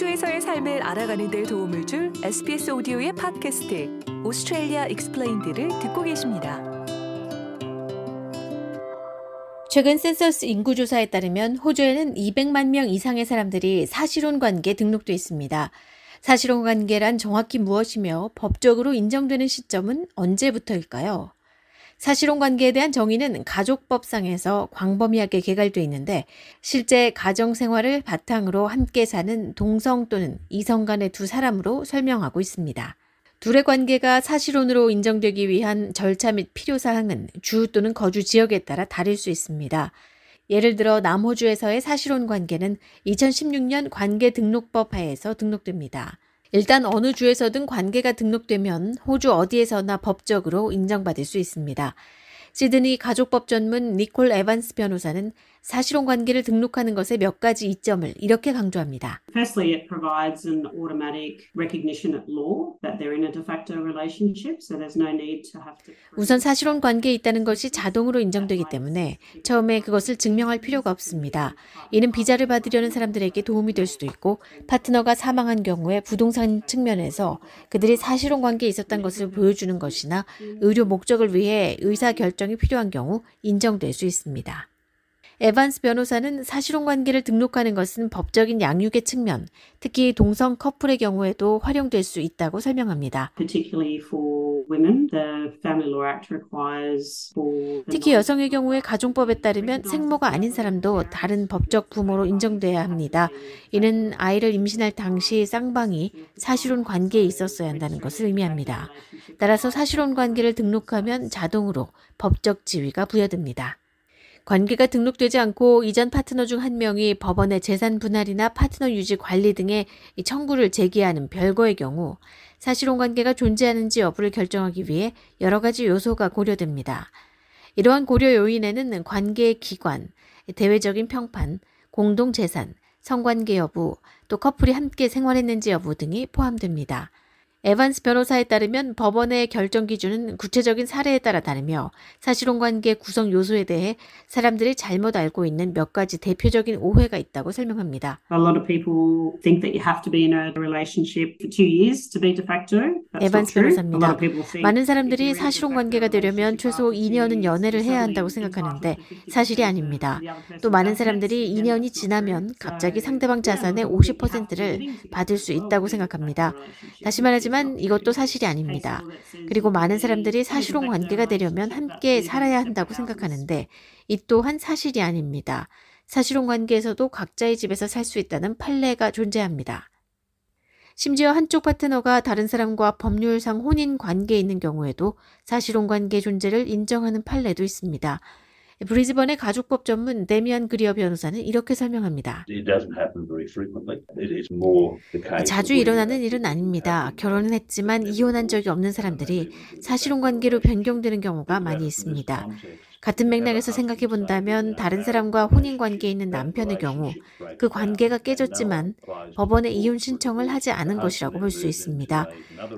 호주에서의 삶을 알아가는 데 도움을 줄 SBS 오디오의 팟캐스트 Australia Explained를 듣고 계십니다. 최근 센서스 인구조사에 따르면 호주에는 200만 명 이상의 사람들이 사실혼 관계에 등록돼 있습니다. 사실혼 관계란 정확히 무엇이며 법적으로 인정되는 시점은 언제부터일까요? 사실혼 관계에 대한 정의는 가족법상에서 광범위하게 개괄되어 있는데 실제 가정 생활을 바탕으로 함께 사는 동성 또는 이성 간의 두 사람으로 설명하고 있습니다. 둘의 관계가 사실혼으로 인정되기 위한 절차 및 필요 사항은 주 또는 거주 지역에 따라 다를 수 있습니다. 예를 들어 남호주에서의 사실혼 관계는 2016년 관계 등록법 하에서 등록됩니다. 일단 어느 주에서든 관계가 등록되면 호주 어디에서나 법적으로 인정받을 수 있습니다. 시드니 가족법 전문 니콜 에반스 변호사는 사실혼 관계를 등록하는 것의 몇 가지 이점을 이렇게 강조합니다. Firstly, it provides an automatic recognition at law that they're in a de facto relationship, so there's no need to have to. 우선 사실혼 관계에 있다는 것이 자동으로 인정되기 때문에 처음에 그것을 증명할 필요가 없습니다. 이는 비자를 받으려는 사람들에게 도움이 될 수도 있고 파트너가 사망한 경우에 부동산 측면에서 그들이 사실혼 관계에 있었던 것을 보여주는 것이나 의료 목적을 위해 의사 결정이 필요한 경우 인정될 수 있습니다. 에반스 변호사는 사실혼 관계를 등록하는 것은 법적인 양육의 측면, 특히 동성 커플의 경우에도 활용될 수 있다고 설명합니다. 특히 여성의 경우에 가정법에 따르면 생모가 아닌 사람도 다른 법적 부모로 인정돼야 합니다. 이는 아이를 임신할 당시 쌍방이 사실혼 관계에 있었어야 한다는 것을 의미합니다. 따라서 사실혼 관계를 등록하면 자동으로 법적 지위가 부여됩니다. 관계가 등록되지 않고 이전 파트너 중 한 명이 법원에 재산 분할이나 파트너 유지 관리 등의 청구를 제기하는 별거의 경우 사실혼 관계가 존재하는지 여부를 결정하기 위해 여러 가지 요소가 고려됩니다. 이러한 고려 요인에는 관계의 기관, 대외적인 평판, 공동 재산, 성관계 여부, 또 커플이 함께 생활했는지 여부 등이 포함됩니다. 에반스 변호사에 따르면 법원의 결정 기준은 구체적인 사례에 따라 다르며 사실혼 관계 구성 요소에 대해 사람들이 잘못 알고 있는 몇 가지 대표적인 오해가 있다고 설명합니다. A lot of people think that you have to be in a relationship for two years to be de facto. 에반스 변호사입니다. 많은 사람들이 사실혼 관계가 되려면 최소 after two 2년은 years, 연애를 해야 한다고 생각하는데 to 50% 사실이 아닙니다. 또 많은 사람들이 then 2년이 that's not 지나면. 갑자기 상대방 자산의 look, you have to be 50%를 willing to 받을 수 있다고 생각합니다. 다시 말하지만 이것도 사실이 아닙니다. 그리고 많은 사람들이 사실혼 관계가 되려면 함께 살아야 한다고 생각하는데 이 또한 사실이 아닙니다. 사실혼 관계에서도 각자의 집에서 살 수 있다는 판례가 존재합니다. 심지어 한쪽 파트너가 다른 사람과 법률상 혼인 관계에 있는 경우에도 사실혼 관계 존재를 인정하는 판례도 있습니다. 브리즈번의 가족법 전문 데미안 그리어 변호사는 이렇게 설명합니다. 자주 일어나는 일은 아닙니다. 결혼은 했지만 이혼한 적이 없는 사람들이 사실혼 관계로 변경되는 경우가 많이 있습니다. 같은 맥락에서 생각해 본다면 다른 사람과 혼인 관계에 있는 남편의 경우 그 관계가 깨졌지만 법원에 이혼 신청을 하지 않은 것이라고 볼 수 있습니다.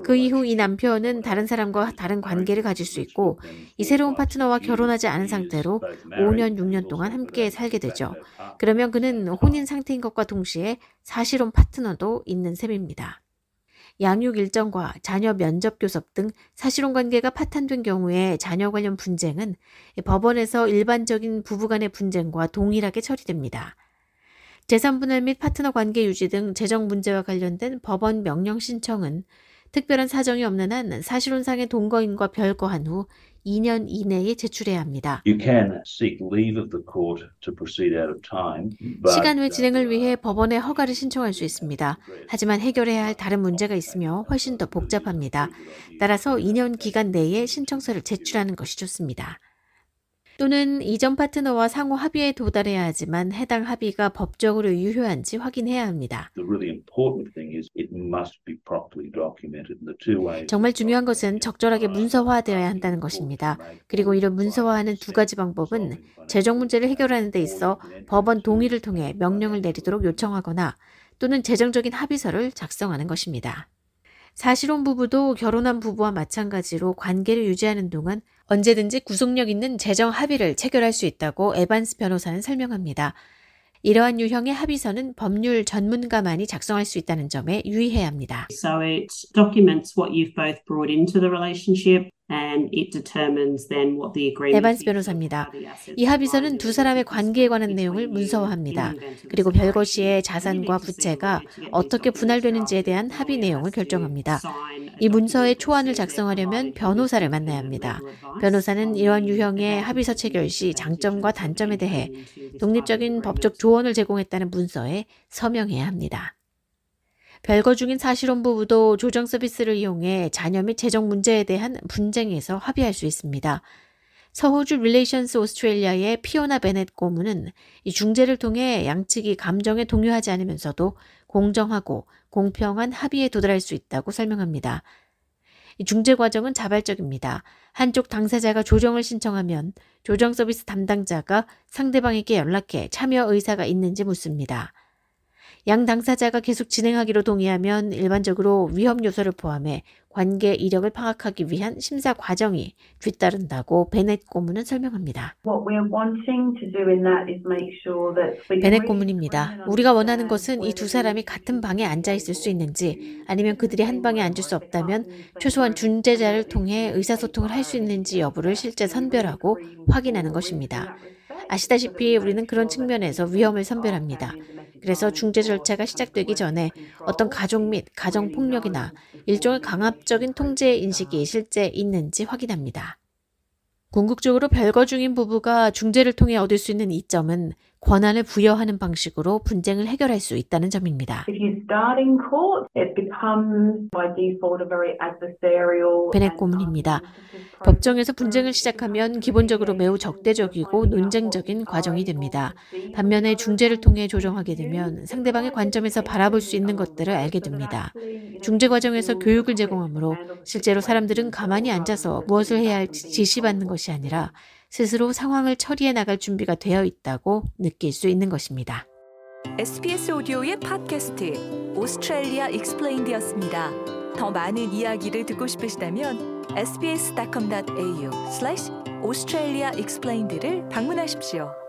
그 이후 이 남편은 다른 사람과 다른 관계를 가질 수 있고 이 새로운 파트너와 결혼하지 않은 상태로 5년, 6년 동안 함께 살게 되죠. 그러면 그는 혼인 상태인 것과 동시에 사실혼 파트너도 있는 셈입니다. 양육 일정과 자녀 면접 교섭 등 사실혼 관계가 파탄된 경우에 자녀 관련 분쟁은 법원에서 일반적인 부부간의 분쟁과 동일하게 처리됩니다. 재산 분할 및 파트너 관계 유지 등 재정 문제와 관련된 법원 명령 신청은 특별한 사정이 없는 한 사실혼상의 동거인과 별거한 후 2년 이내에 제출해야 합니다. 시간 외 진행을 uh, 위해 법원에 허가를 신청할 수 있습니다. 하지만 해결해야 할 다른 문제가 있으며 훨씬 더 복잡합니다. 따라서 2년 기간 내에 신청서를 제출하는 것이 좋습니다. 또는 이전 파트너와 상호 합의에 도달해야 하지만 해당 합의가 법적으로 유효한지 확인해야 합니다. 정말 중요한 것은 적절하게 문서화되어야 한다는 것입니다. 그리고 이런 문서화하는 두 가지 방법은 재정 문제를 해결하는 데 있어 법원 동의를 통해 명령을 내리도록 요청하거나 또는 재정적인 합의서를 작성하는 것입니다. 사실혼 부부도 결혼한 부부와 마찬가지로 관계를 유지하는 동안 언제든지 구속력 있는 재정 합의를 체결할 수 있다고 에반스 변호사는 설명합니다. 이러한 유형의 합의서는 법률 전문가만이 작성할 수 있다는 점에 유의해야 합니다. So it documents what you've both brought into the relationship 에반스 변호사입니다. 이 합의서는 두 사람의 관계에 관한 내용을 문서화합니다. 그리고 별거 separation. 시의 자산과 부채가 어떻게 분할되는지에 대한 합의 내용을 결정합니다. 이 문서의 초안을 작성하려면 변호사를 만나야 합니다. 변호사는 이러한 유형의 합의서 체결 시 장점과 단점에 대해 독립적인 법적 조언을 제공했다는 문서에 서명해야 합니다. 별거 중인 사실혼 부부도 조정 서비스를 이용해 자녀 및 재정 문제에 대한 분쟁에서 합의할 수 있습니다. 서호주 Relationships Australia의 피오나 베넷 고문은 이 중재를 통해 양측이 감정에 동요하지 않으면서도 공정하고 공평한 합의에 도달할 수 있다고 설명합니다. 이 중재 과정은 자발적입니다. 한쪽 당사자가 조정을 신청하면 조정 서비스 담당자가 상대방에게 연락해 참여 의사가 있는지 묻습니다. 양 당사자가 계속 진행하기로 동의하면 일반적으로 위험 요소를 포함해 관계 이력을 파악하기 위한 심사 과정이 뒤따른다고 베넷 고문은 설명합니다. 베넷 고문입니다. 우리가 원하는 것은 이 두 사람이 같은 방에 앉아 있을 수 있는지 아니면 그들이 한 방에 앉을 수 없다면 최소한 중재자를 통해 의사소통을 할 수 있는지 여부를 실제 선별하고 확인하는 것입니다. 아시다시피 우리는 그런 측면에서 위험을 선별합니다. 그래서 중재 절차가 시작되기 전에 어떤 가족 및 가정 폭력이나 일종의 강압적인 통제 인식이 실제 있는지 확인합니다. 궁극적으로 별거 중인 부부가 중재를 통해 얻을 수 있는 이점은 권한을 부여하는 방식으로 분쟁을 해결할 수 있다는 점입니다. 베넷 고문입니다. 법정에서 분쟁을 시작하면 기본적으로 매우 적대적이고 논쟁적인 과정이 됩니다. 반면에 중재를 통해 조정하게 되면 상대방의 관점에서 바라볼 수 있는 것들을 알게 됩니다. 중재 과정에서 교육을 제공하므로 실제로 사람들은 가만히 앉아서 무엇을 해야 할지 지시받는 것이 아니라 스스로 상황을 처리해 나갈 준비가 되어 있다고 느낄 수 있는 것입니다. SBS 오디오의 팟캐스트 Australia Explained였습니다. 더 많은 이야기를 듣고 싶으시다면 sbs.com.au/australia explained를 방문하십시오.